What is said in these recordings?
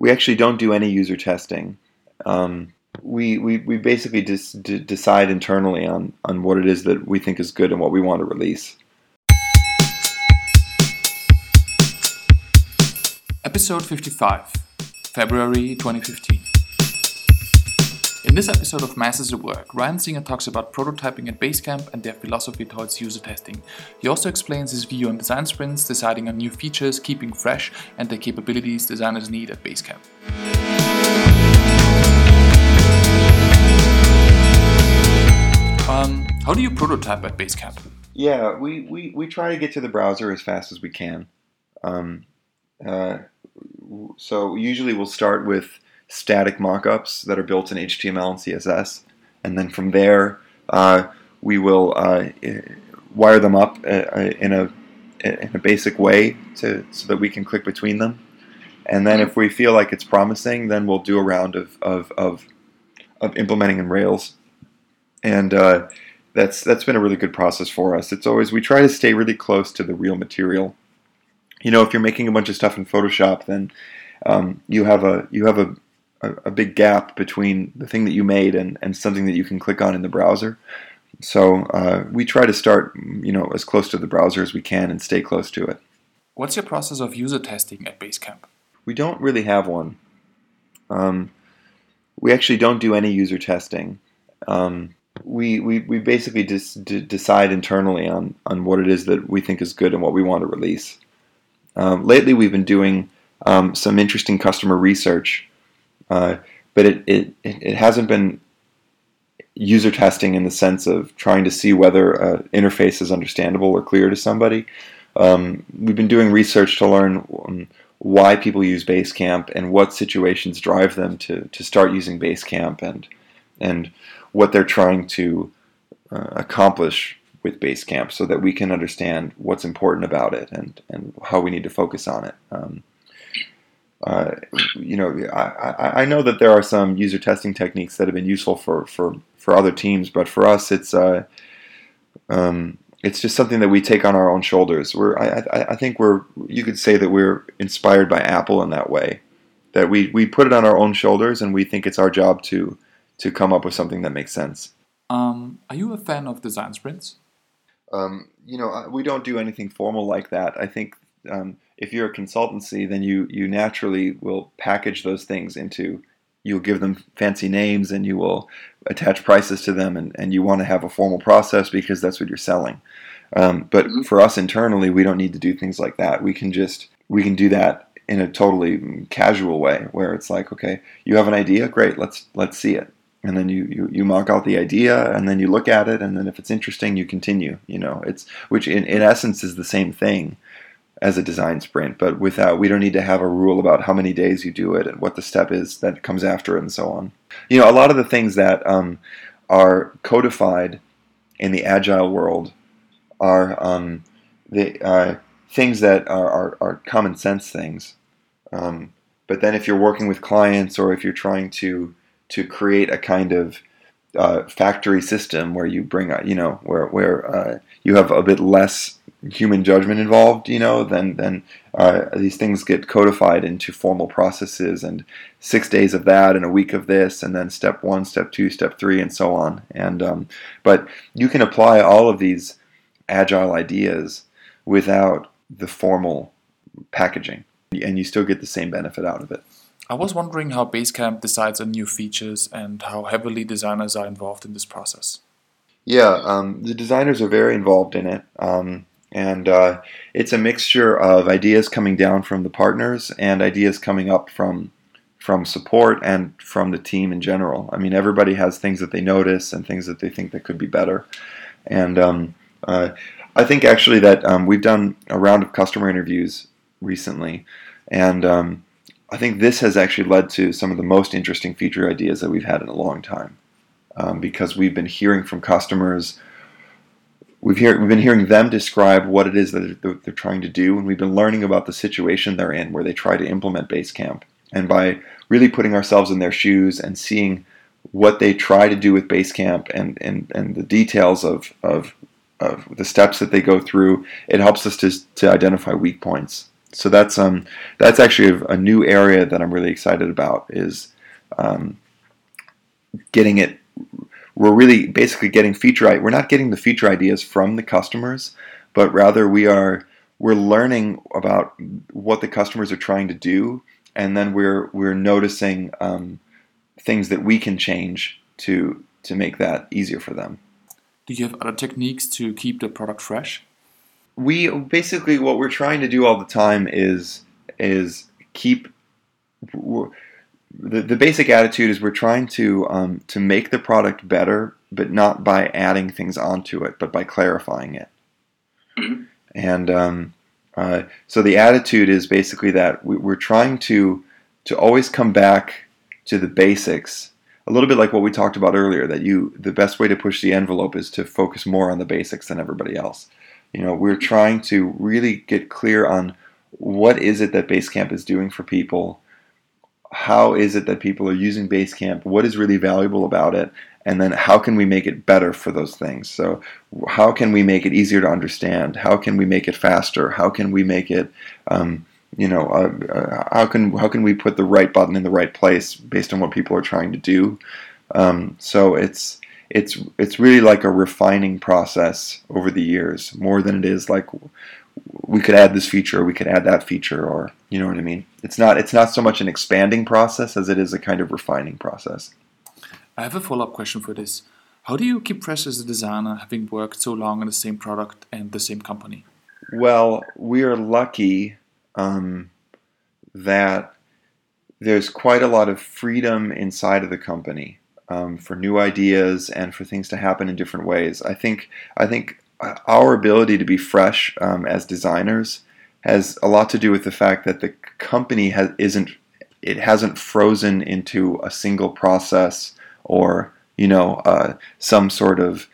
we actually don't do any user testing. Um, we, we, we basically just d- decide internally on, on what it is that we think is good and what we want to release. Episode 55, February 2015. In this episode of Masters at Work, Ryan Singer talks about prototyping at Basecamp and their philosophy towards user testing. He also explains his view on design sprints, deciding on new features, keeping fresh, and the capabilities designers need at Basecamp. Um, how do you prototype at Basecamp? Yeah, we, we, we try to get to the browser as fast as we can. Um, uh, so usually we'll start with static mockups that are built in HTML and CSS, and then from there uh, we will uh, wire them up uh, uh, in a in a basic way to so that we can click between them. And then if we feel like it's promising, then we'll do a round of of, of, of implementing in Rails, and uh, that's that's been a really good process for us. It's always we try to stay really close to the real material. You know, if you're making a bunch of stuff in Photoshop, then um, you have a you have a a, a, big gap between the thing that you made and, and something that you can click on in the browser. So uh, we try to start, you know, as close to the browser as we can and stay close to it. What's your process of user testing at Basecamp? We don't really have one. Um, we actually don't do any user testing. Um, we, we, we basically just d- decide internally on, on what it is that we think is good and what we want to release. Um, lately, we've been doing um, some interesting customer research uh, but it, it, it hasn't been user testing in the sense of trying to see whether an interface is understandable or clear to somebody. Um, we've been doing research to learn um, why people use Basecamp and what situations drive them to, to start using Basecamp and and what they're trying to uh, accomplish with Basecamp so that we can understand what's important about it and, and how we need to focus on it. Um, uh, you know, I, I know that there are some user testing techniques that have been useful for, for, for other teams, but for us, it's uh, um, it's just something that we take on our own shoulders. We're, I, I, I think we're, you could say that we're inspired by Apple in that way, that we, we put it on our own shoulders and we think it's our job to, to come up with something that makes sense. Um, are you a fan of design sprints? Um, you know, we don't do anything formal like that. I think um, if you're a consultancy, then you you naturally will package those things into you'll give them fancy names and you will attach prices to them and, and you want to have a formal process because that's what you're selling. Um, but mm-hmm. for us internally, we don't need to do things like that. We can just we can do that in a totally casual way where it's like, okay, you have an idea, great, let's let's see it. And then you, you, you mock out the idea and then you look at it and then if it's interesting you continue. You know, it's which in, in essence is the same thing as a design sprint, but without we don't need to have a rule about how many days you do it and what the step is that comes after and so on. You know, a lot of the things that um, are codified in the agile world are um, the uh, things that are, are, are, common sense things. Um, but then if you're working with clients or if you're trying to to create a kind of uh, factory system where you bring, you know, where where uh, you have a bit less human judgment involved, you know, then then uh, these things get codified into formal processes and six days of that and a week of this and then step one, step two, step three, and so on. And um, but you can apply all of these agile ideas without the formal packaging, and you still get the same benefit out of it. I was wondering how Basecamp decides on new features and how heavily designers are involved in this process. Yeah, um, the designers are very involved in it. Um, and uh, it's a mixture of ideas coming down from the partners and ideas coming up from from support and from the team in general. I mean, everybody has things that they notice and things that they think that could be better. And um, uh, I think actually that um, we've done a round of customer interviews recently, and um, I think this has actually led to some of the most interesting feature ideas that we've had in a long time, um, because we've been hearing from customers we've, hear, we've been hearing them describe what it is that they're, they're, trying to do, and we've been learning about the situation they're in where they try to implement Basecamp. And by really putting ourselves in their shoes and seeing what they try to do with Basecamp and, and, and the details of, of, of the steps that they go through, it helps us to, to identify weak points. so that's um that's actually a, a, new area that I'm really excited about is um, getting it. We're really basically getting feature. We're not getting the feature ideas from the customers, but rather we are we're learning about what the customers are trying to do, and then we're we're noticing um, things that we can change to to make that easier for them. Do you have other techniques to keep the product fresh? We basically what we're trying to do all the time is is keep the, the basic attitude is we're trying to um, to make the product better, but not by adding things onto it, but by clarifying it. Mm-hmm. And um, uh, so the attitude is basically that we, we're trying to to always come back to the basics a little bit like what we talked about earlier that you the best way to push the envelope is to focus more on the basics than everybody else you know we're trying to really get clear on what is it that basecamp is doing for people how is it that people are using basecamp? What is really valuable about it? And then how can we make it better for those things? So how can we make it easier to understand? How can we make it faster? How can we make it um, you know, uh, uh, how can how can we put the right button in the right place based on what people are trying to do? Um, so it's it's it's really like a refining process over the years, more than it is like we could add this feature, or we could add that feature, or you know what I mean. It's not it's not so much an expanding process as it is a kind of refining process. I have a follow up question for this. How do you keep fresh as a designer, having worked so long on the same product and the same company? Well, we are lucky um, that there's quite a lot of freedom inside of the company um, for new ideas and for things to happen in different ways. I think I think our ability to be fresh um, as designers has a lot to do with the fact that the company has isn't it hasn't frozen into a single process or you know uh, some sort of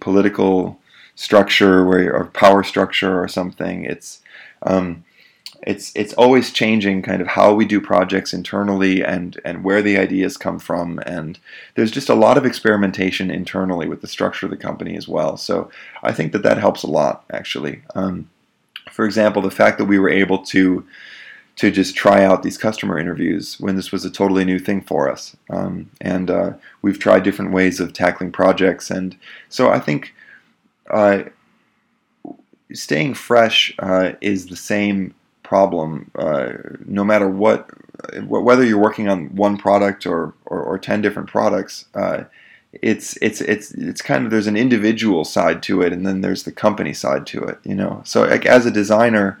political structure where or power structure or something. It's um, it's it's always changing kind of how we do projects internally and and where the ideas come from. And there's just a lot of experimentation internally with the structure of the company as well. So i think that that helps a lot actually. Um, for example the fact that we were able to to just try out these customer interviews when this was a totally new thing for us. Um, and uh, we've tried different ways of tackling projects. And so i think uh, staying fresh uh, is the same problem, uh, no matter what, whether you're working on one product or, or, or ten different products. Uh, it's it's it's it's kind of there's an individual side to it, and then there's the company side to it. You know, so like as a designer,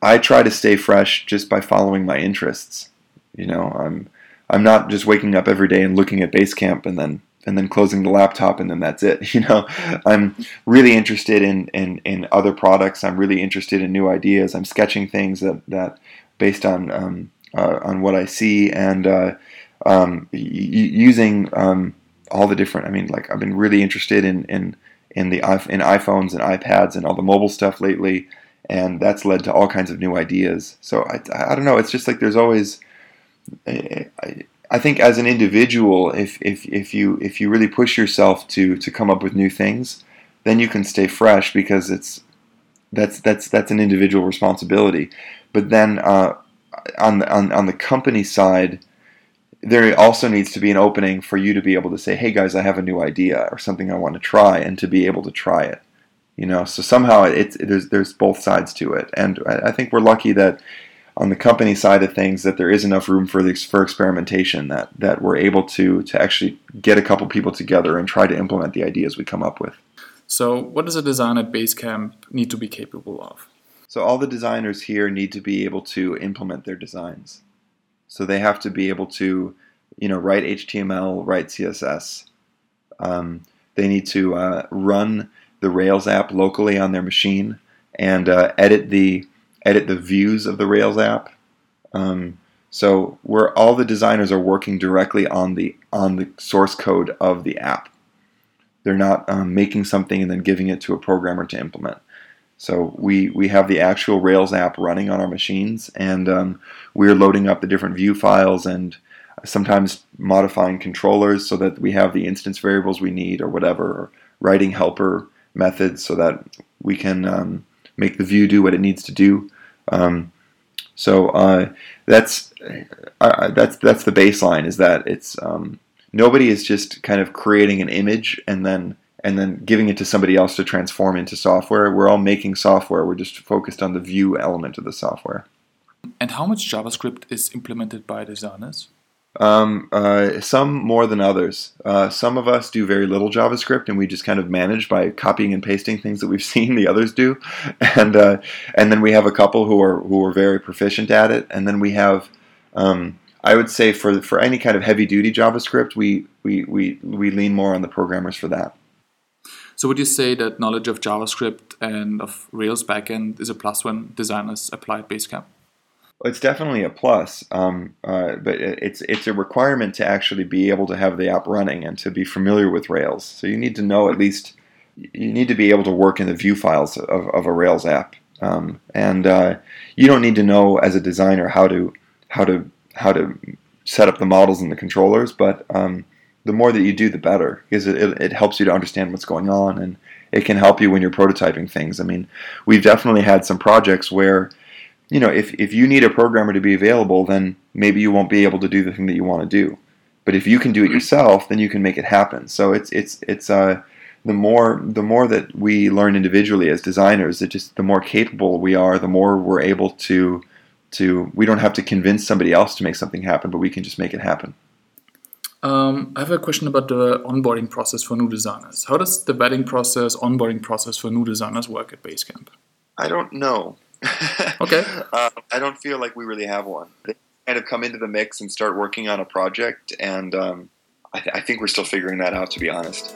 I try to stay fresh just by following my interests. You know, I'm I'm not just waking up every day and looking at Basecamp and then and then closing the laptop and then that's it. You know, I'm really interested in, in, in other products. I'm really interested in new ideas. I'm sketching things that, that based on um, uh, on what I see and uh, um, y- using um, all the different. I mean, like I've been really interested in in in the in iPhones and iPads and all the mobile stuff lately, and that's led to all kinds of new ideas. So I, I don't know. It's just like there's always. I, I, think as an individual, if, if, if you if you really push yourself to to come up with new things, then you can stay fresh because it's that's that's that's an individual responsibility. But then uh, on the on, on the company side, there also needs to be an opening for you to be able to say, "Hey guys, I have a new idea or something I want to try," and to be able to try it. You know, so somehow it's it, there's there's both sides to it, and I, I think we're lucky that on the company side of things that there is enough room for the, for experimentation that that we're able to to actually get a couple people together and try to implement the ideas we come up with. So, what does a designer at Basecamp need to be capable of? So, all the designers here need to be able to implement their designs. So, they have to be able to, you know, write HTML, write CSS. Um, they need to uh, run the Rails app locally on their machine and uh, edit the edit the views of the Rails app. Um, so where all the designers are working directly on the on the source code of the app. They're not um, making something and then giving it to a programmer to implement. So we, we have the actual Rails app running on our machines, and um, we're loading up the different view files and sometimes modifying controllers so that we have the instance variables we need or whatever, or writing helper methods so that we can um, make the view do what it needs to do. Um, so uh, that's uh, that's that's the baseline. Is that it's um, nobody is just kind of creating an image and then and then giving it to somebody else to transform into software. We're all making software. We're just focused on the view element of the software. And how much JavaScript is implemented by designers? Um, uh, some more than others. Uh, some of us do very little JavaScript, and we just kind of manage by copying and pasting things that we've seen the others do, and uh, and then we have a couple who are who are very proficient at it, and then we have. Um, I would say for for any kind of heavy duty JavaScript, we, we, we, we lean more on the programmers for that. So would you say that knowledge of JavaScript and of Rails backend is a plus when designers apply Basecamp? It's definitely a plus, um, uh, but it's it's a requirement to actually be able to have the app running and to be familiar with Rails. So you need to know at least you need to be able to work in the view files of, of a Rails app, um, and uh, you don't need to know as a designer how to how to how to set up the models and the controllers. But um, the more that you do, the better, because it, it, it helps you to understand what's going on, and it can help you when you're prototyping things. I mean, we've definitely had some projects where you know, if, if you need a programmer to be available, then maybe you won't be able to do the thing that you want to do. But if you can do it yourself, then you can make it happen. So it's it's it's uh, the more the more that we learn individually as designers, it just the more capable we are, the more we're able to to we don't have to convince somebody else to make something happen, but we can just make it happen. Um, I have a question about the onboarding process for new designers. How does the vetting process, onboarding process for new designers work at Basecamp? I don't know. okay. Uh, I don't feel like we really have one. They kind of come into the mix and start working on a project, and um, I, th- I think we're still figuring that out, to be honest.